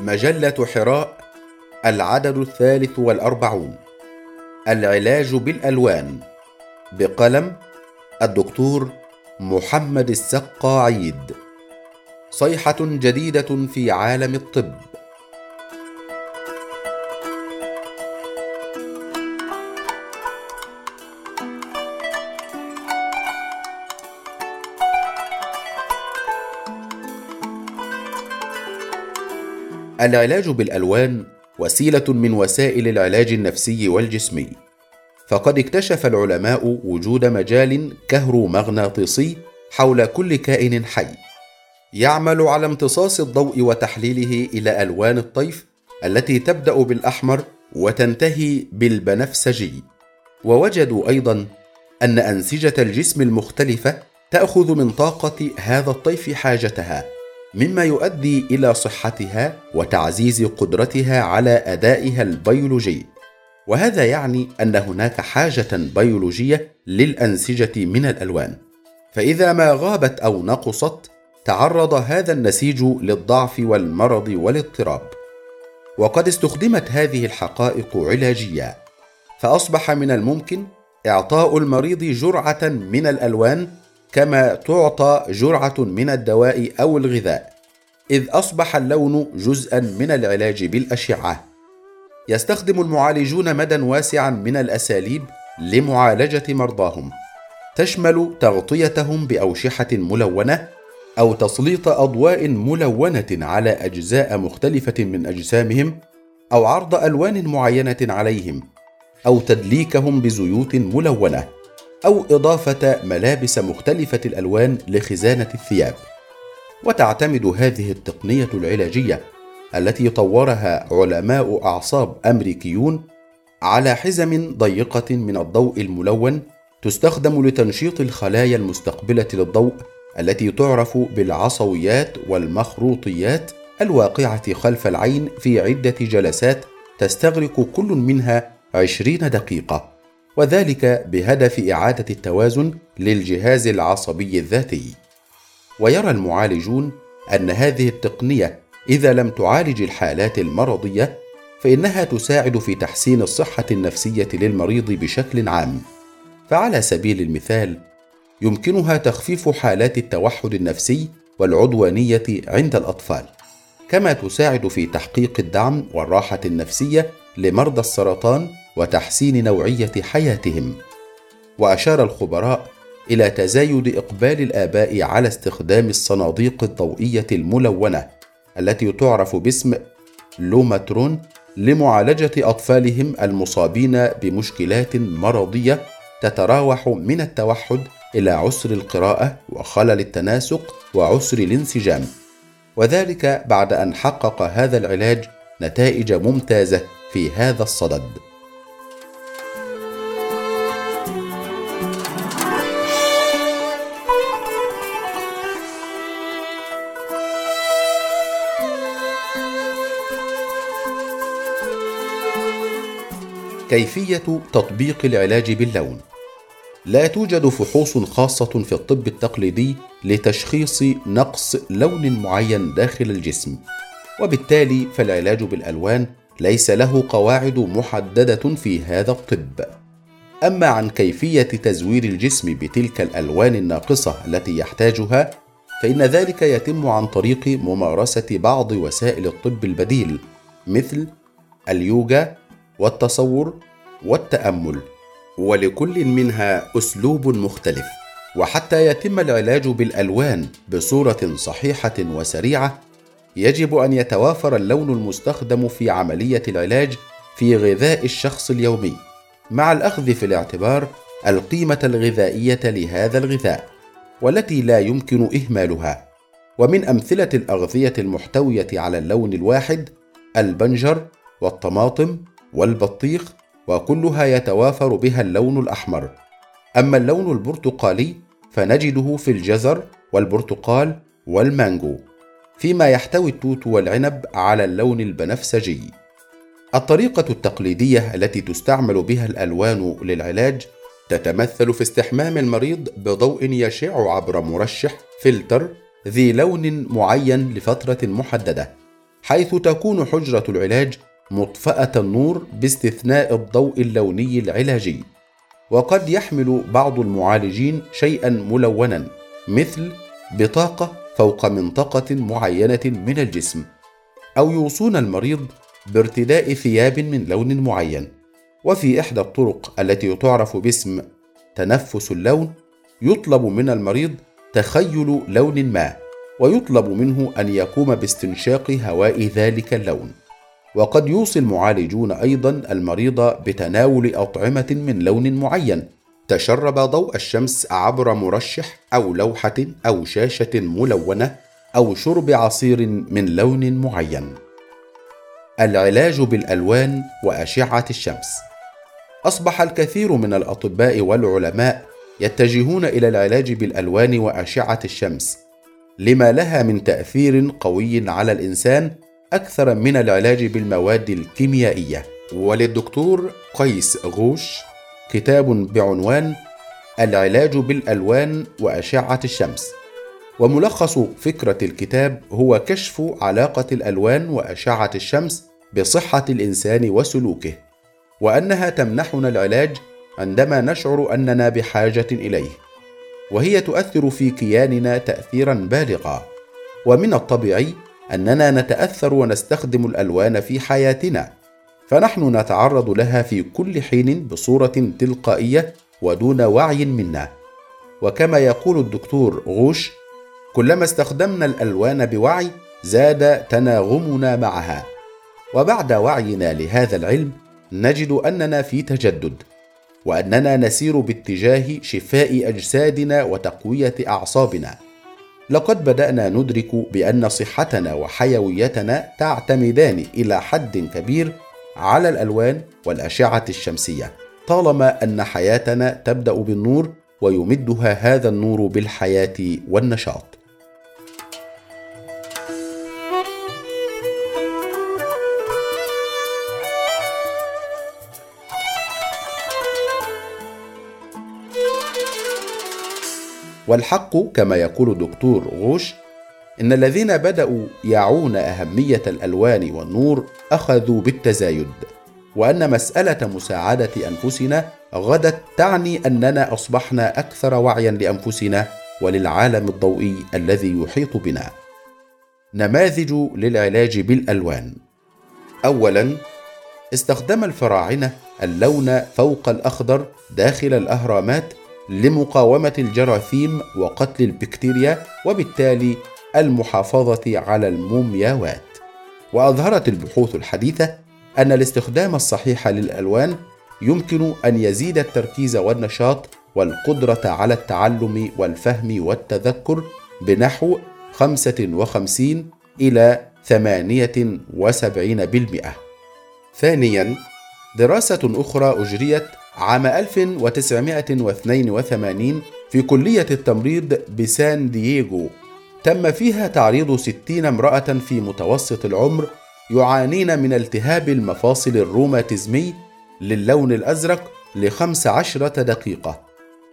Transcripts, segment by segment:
مجلة حراء العدد الثالث والأربعون. العلاج بالألوان. بقلم الدكتور محمد السقا عيد صيحة جديدة في عالم الطب. العلاج بالألوان وسيلة من وسائل العلاج النفسي والجسمي. فقد اكتشف العلماء وجود مجال كهرومغناطيسي حول كل كائن حي. يعمل على امتصاص الضوء وتحليله إلى ألوان الطيف التي تبدأ بالأحمر وتنتهي بالبنفسجي. ووجدوا أيضا أن أنسجة الجسم المختلفة تأخذ من طاقة هذا الطيف حاجتها. مما يؤدي إلى صحتها وتعزيز قدرتها على أدائها البيولوجي. وهذا يعني أن هناك حاجة بيولوجية للأنسجة من الألوان. فإذا ما غابت أو نقصت تعرض هذا النسيج للضعف والمرض والاضطراب. وقد استخدمت هذه الحقائق علاجيا فأصبح من الممكن إعطاء المريض جرعة من الألوان كما تعطى جرعة من الدواء أو الغذاء إذ أصبح اللون جزءا من العلاج بالأشعة. يستخدم المعالجون مدى واسعا من الأساليب لمعالجة مرضاهم. تشمل تغطيتهم بأوشحة ملونة أو تسليط أضواء ملونة على أجزاء مختلفة من أجسامهم أو عرض ألوان معينة عليهم أو تدليكهم بزيوت ملونة. أو إضافة ملابس مختلفة الألوان لخزانة الثياب. وتعتمد هذه التقنية العلاجية التي طورها علماء أعصاب أمريكيون على حزم ضيقة من الضوء الملون تستخدم لتنشيط الخلايا المستقبلة للضوء التي تعرف بالعصويات والمخروطيات الواقعة خلف العين في عدة جلسات تستغرق كل منها عشرين دقيقة. وذلك بهدف إعادة التوازن للجهاز العصبي الذاتي. ويرى المعالجون أن هذه التقنية إذا لم تعالج الحالات المرضية فإنها تساعد في تحسين الصحة النفسية للمريض بشكل عام. فعلى سبيل المثال يمكنها تخفيف حالات التوحد النفسي والعدوانية عند الأطفال كما تساعد في تحقيق الدعم والراحة النفسية لمرضى السرطان وتحسين نوعية حياتهم. وأشار الخبراء إلى تزايد إقبال الآباء على استخدام الصناديق الضوئية الملونة التي تعرف باسم لوماترون لمعالجة أطفالهم المصابين بمشكلات مرضية تتراوح من التوحد إلى عسر القراءة وخلل التناسق وعسر الانسجام. وذلك بعد أن حقق هذا العلاج نتائج ممتازة في هذا الصدد. كيفية تطبيق العلاج باللون. لا توجد فحوص خاصة في الطب التقليدي لتشخيص نقص لون معين داخل الجسم وبالتالي فالعلاج بالألوان ليس له قواعد محددة في هذا الطب. أما عن كيفية تزوير الجسم بتلك الألوان الناقصة التي يحتاجها فإن ذلك يتم عن طريق ممارسة بعض وسائل الطب البديل مثل اليوجا والتصور والتأمل ولكل منها أسلوب مختلف. وحتى يتم العلاج بالألوان بصورة صحيحة وسريعة يجب أن يتوافر اللون المستخدم في عملية العلاج في غذاء الشخص اليومي. مع الأخذ في الاعتبار القيمة الغذائية لهذا الغذاء والتي لا يمكن إهمالها. ومن أمثلة الأغذية المحتوية على اللون الواحد البنجر والطماطم والبطيخ وكلها يتوافر بها اللون الأحمر. أما اللون البرتقالي فنجده في الجزر والبرتقال والمانجو فيما يحتوي التوت والعنب على اللون البنفسجي. الطريقة التقليدية التي تستعمل بها الألوان للعلاج تتمثل في استحمام المريض بضوء يشع عبر مرشح فلتر ذي لون معين لفترة محددة حيث تكون حجرة العلاج مطفأة النور باستثناء الضوء اللوني العلاجي. وقد يحمل بعض المعالجين شيئا ملونا مثل بطاقة فوق منطقة معينة من الجسم أو يوصون المريض بارتداء ثياب من لون معين. وفي إحدى الطرق التي تعرف باسم تنفس اللون يطلب من المريض تخيل لون ما ويطلب منه أن يقوم باستنشاق هواء ذلك اللون. وقد يوصي المعالجون أيضا المريض بتناول أطعمة من لون معين تشرب ضوء الشمس عبر مرشح أو لوحة أو شاشة ملونة أو شرب عصير من لون معين. العلاج بالألوان وأشعة الشمس. أصبح الكثير من الأطباء والعلماء يتجهون إلى العلاج بالألوان وأشعة الشمس لما لها من تأثير قوي على الإنسان أكثر من العلاج بالمواد الكيميائية. وللدكتور قيس غوش كتاب بعنوان العلاج بالألوان وأشعة الشمس. وملخص فكرة الكتاب هو كشف علاقة الألوان وأشعة الشمس بصحة الإنسان وسلوكه وأنها تمنحنا العلاج عندما نشعر أننا بحاجة إليه. وهي تؤثر في كياننا تاثيرا بالغا. ومن الطبيعي أننا نتأثر ونستخدم الألوان في حياتنا فنحن نتعرض لها في كل حين بصورة تلقائية ودون وعي منا. وكما يقول الدكتور غوش كلما استخدمنا الألوان بوعي زاد تناغمنا معها. وبعد وعينا لهذا العلم نجد أننا في تجدد وأننا نسير باتجاه شفاء أجسادنا وتقوية أعصابنا. لقد بدأنا ندرك بأن صحتنا وحيويتنا تعتمدان إلى حد كبير على الألوان والأشعة الشمسية. طالما أن حياتنا تبدأ بالنور ويمدها هذا النور بالحياة والنشاط. والحق كما يقول الدكتور غوش إن الذين بدأوا يعون أهمية الألوان والنور أخذوا بالتزايد وأن مسألة مساعدة أنفسنا غدت تعني أننا أصبحنا أكثر وعيا لأنفسنا وللعالم الضوئي الذي يحيط بنا. نماذج للعلاج بالألوان. اولا استخدم الفراعنة اللون فوق الأخضر داخل الأهرامات لمقاومة الجراثيم وقتل البكتيريا وبالتالي المحافظة على المومياوات. وأظهرت البحوث الحديثة أن الاستخدام الصحيح للألوان يمكن أن يزيد التركيز والنشاط والقدرة على التعلم والفهم والتذكر بنحو 55 إلى 78% ثانيا دراسة أخرى أجريت عام 1982 في كلية التمريض بسان دييغو. تم فيها تعريض 60 امرأة في متوسط العمر يعانين من التهاب المفاصل الروماتيزمي للون الأزرق لخمس عشرة دقيقة.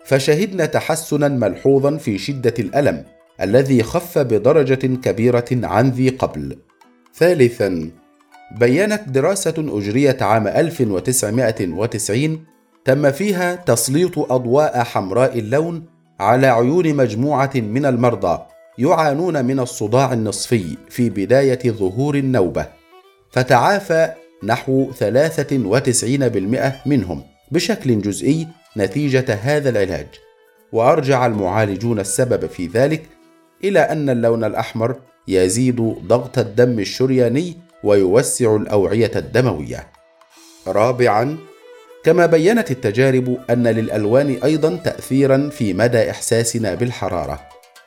فشهدنا تحسنا ملحوظا في شدة الألم الذي خف بدرجة كبيرة عن ذي قبل. ثالثا بينت دراسة أجريت عام 1990 تم فيها تسليط أضواء حمراء اللون على عيون مجموعة من المرضى يعانون من الصداع النصفي في بداية ظهور النوبة. فتعافى نحو 93% منهم بشكل جزئي نتيجة هذا العلاج. وأرجع المعالجون السبب في ذلك إلى أن اللون الأحمر يزيد ضغط الدم الشرياني ويوسع الأوعية الدموية. رابعا كما بينت التجارب أن للألوان أيضا تاثيرا في مدى إحساسنا بالحرارة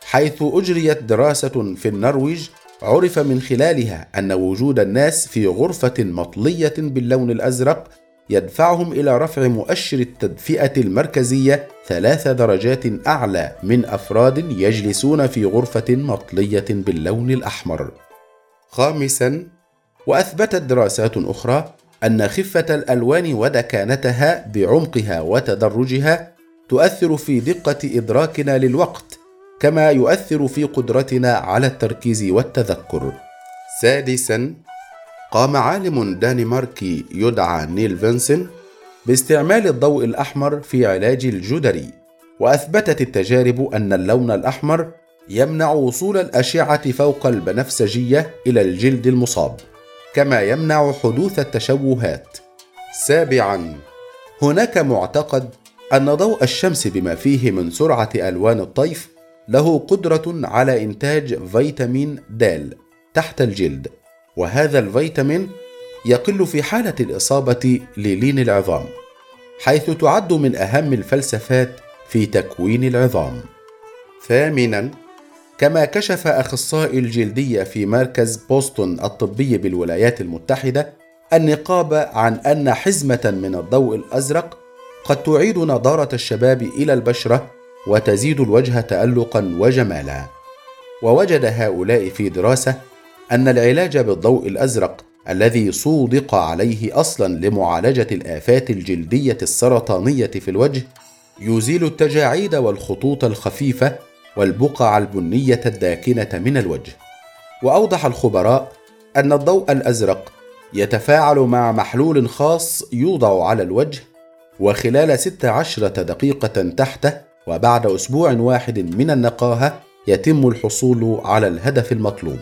حيث أجريت دراسة في النرويج عرف من خلالها أن وجود الناس في غرفة مطلية باللون الأزرق يدفعهم إلى رفع مؤشر التدفئة المركزية ثلاث درجات أعلى من أفراد يجلسون في غرفة مطلية باللون الأحمر. خامسا وأثبتت دراسات أخرى أن خفة الألوان ودكانتها بعمقها وتدرجها تؤثر في دقة إدراكنا للوقت كما يؤثر في قدرتنا على التركيز والتذكر. سادسا قام عالم دانماركي يدعى نيل فينسن باستعمال الضوء الأحمر في علاج الجدري وأثبتت التجارب أن اللون الأحمر يمنع وصول الأشعة فوق البنفسجية إلى الجلد المصاب. كما يمنع حدوث التشوهات. سابعا هناك معتقد أن ضوء الشمس بما فيه من سرعة ألوان الطيف له قدرة على إنتاج فيتامين د تحت الجلد وهذا الفيتامين يقل في حالة الإصابة للين العظام حيث تعد من أهم الفلسفات في تكوين العظام. ثامنا كما كشف أخصائي الجلدية في مركز بوسطن الطبي بالولايات المتحدة النقابه عن أن حزمة من الضوء الأزرق قد تعيد نضارة الشباب إلى البشرة وتزيد الوجه تالقا وجمالا. ووجد هؤلاء في دراسة أن العلاج بالضوء الأزرق الذي صودق عليه أصلا لمعالجة الآفات الجلدية السرطانية في الوجه يزيل التجاعيد والخطوط الخفيفة والبقع البنية الداكنة من الوجه وأوضح الخبراء أن الضوء الأزرق يتفاعل مع محلول خاص يوضع على الوجه وخلال 16 دقيقة تحته وبعد أسبوع واحد من النقاهة يتم الحصول على الهدف المطلوب.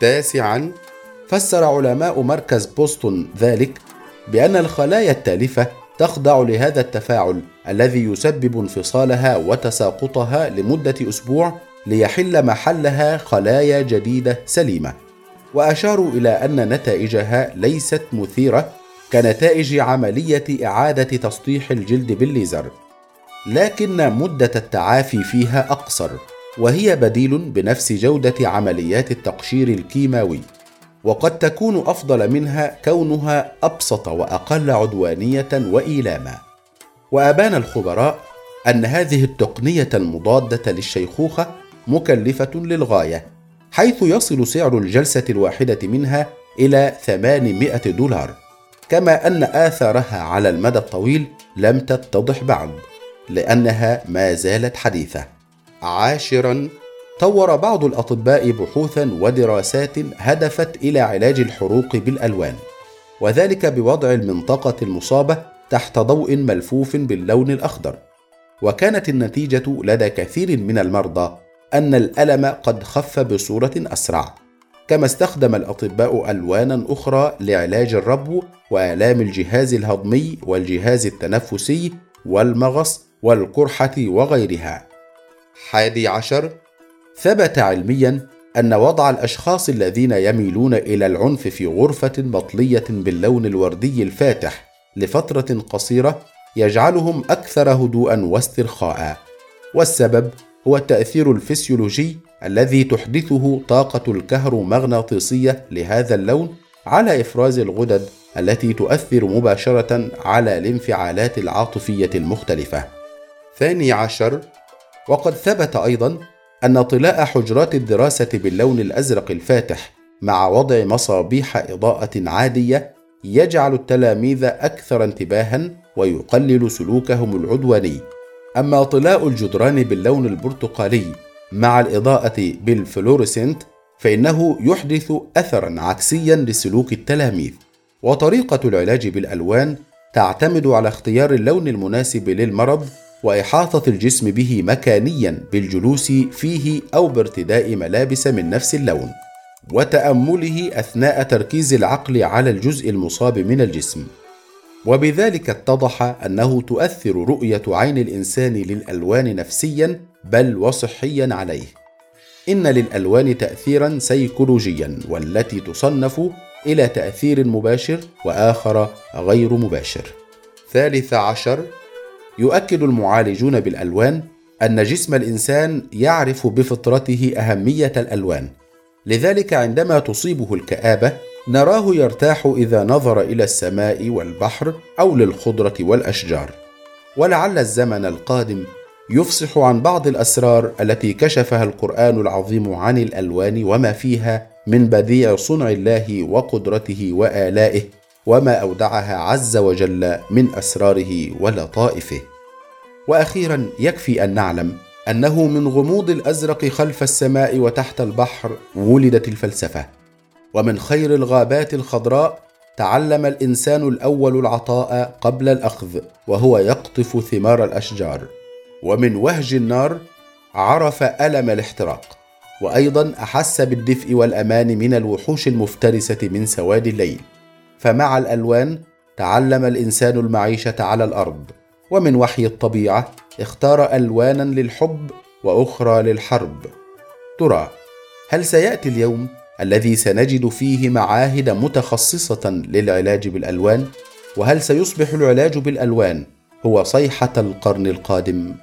تاسعا فسر علماء مركز بوسطن ذلك بأن الخلايا التالفة تخضع لهذا التفاعل الذي يسبب انفصالها وتساقطها لمدة أسبوع ليحل محلها خلايا جديدة سليمة. وأشاروا إلى أن نتائجها ليست مثيرة كنتائج عملية إعادة تسطيح الجلد بالليزر، لكن مدة التعافي فيها أقصر، وهي بديل بنفس جودة عمليات التقشير الكيماوي. وقد تكون أفضل منها كونها أبسط وأقل عدوانية وإيلاما. وأبان الخبراء أن هذه التقنية المضادة للشيخوخة مكلفة للغاية حيث يصل سعر الجلسة الواحدة منها إلى 800 دولار. كما أن آثارها على المدى الطويل لم تتضح بعد لأنها ما زالت حديثة. عاشرا طور بعض الأطباء بحوثا ودراسات هدفت إلى علاج الحروق بالألوان وذلك بوضع المنطقة المصابة تحت ضوء ملفوف باللون الأخضر. وكانت النتيجة لدى كثير من المرضى أن الألم قد خف بصورة أسرع كما استخدم الأطباء ألوانا أخرى لعلاج الربو وآلام الجهاز الهضمي والجهاز التنفسي والمغص والقرحة وغيرها. حادي عشر ثبت علميا أن وضع الأشخاص الذين يميلون إلى العنف في غرفة مطليه باللون الوردي الفاتح لفترة قصيرة يجعلهم أكثر هدوءا واسترخاء. والسبب هو التأثير الفسيولوجي الذي تحدثه طاقة الكهرومغناطيسية لهذا اللون على إفراز الغدد التي تؤثر مباشرة على الانفعالات العاطفية المختلفة. ثاني عشر وقد ثبت أيضا أن طلاء حجرات الدراسة باللون الأزرق الفاتح مع وضع مصابيح إضاءة عادية يجعل التلاميذ أكثر انتباها ويقلل سلوكهم العدواني. أما طلاء الجدران باللون البرتقالي مع الإضاءة بالفلوريسنت فإنه يحدث أثرا عكسيا لسلوك التلاميذ. وطريقة العلاج بالألوان تعتمد على اختيار اللون المناسب للمرض وإحاطة الجسم به مكانيا بالجلوس فيه أو بارتداء ملابس من نفس اللون وتأمله أثناء تركيز العقل على الجزء المصاب من الجسم. وبذلك اتضح أنه تؤثر رؤية عين الإنسان للألوان نفسيا بل وصحيا عليه. إن للألوان تاثيرا سيكولوجيا والتي تصنف إلى تأثير مباشر وآخر غير مباشر. ثالث عشر يؤكد المعالجون بالألوان أن جسم الإنسان يعرف بفطرته أهمية الألوان. لذلك عندما تصيبه الكآبة نراه يرتاح إذا نظر إلى السماء والبحر أو للخضرة والأشجار. ولعل الزمن القادم يفصح عن بعض الأسرار التي كشفها القرآن العظيم عن الألوان وما فيها من بديع صنع الله وقدرته وآلائه وما أودعها عز وجل من أسراره ولطائفه. وأخيرا يكفي أن نعلم أنه من غموض الأزرق خلف السماء وتحت البحر ولدت الفلسفة. ومن خير الغابات الخضراء تعلم الإنسان الأول العطاء قبل الأخذ وهو يقطف ثمار الأشجار. ومن وهج النار عرف ألم الاحتراق. وأيضا أحس بالدفء والأمان من الوحوش المفترسة من سواد الليل. فمع الألوان تعلم الإنسان المعيشة على الأرض. ومن وحي الطبيعة اختار ألوانا للحب وأخرى للحرب. ترى هل سيأتي اليوم الذي سنجد فيه معاهد متخصصة للعلاج بالألوان؟ وهل سيصبح العلاج بالألوان هو صيحة القرن القادم؟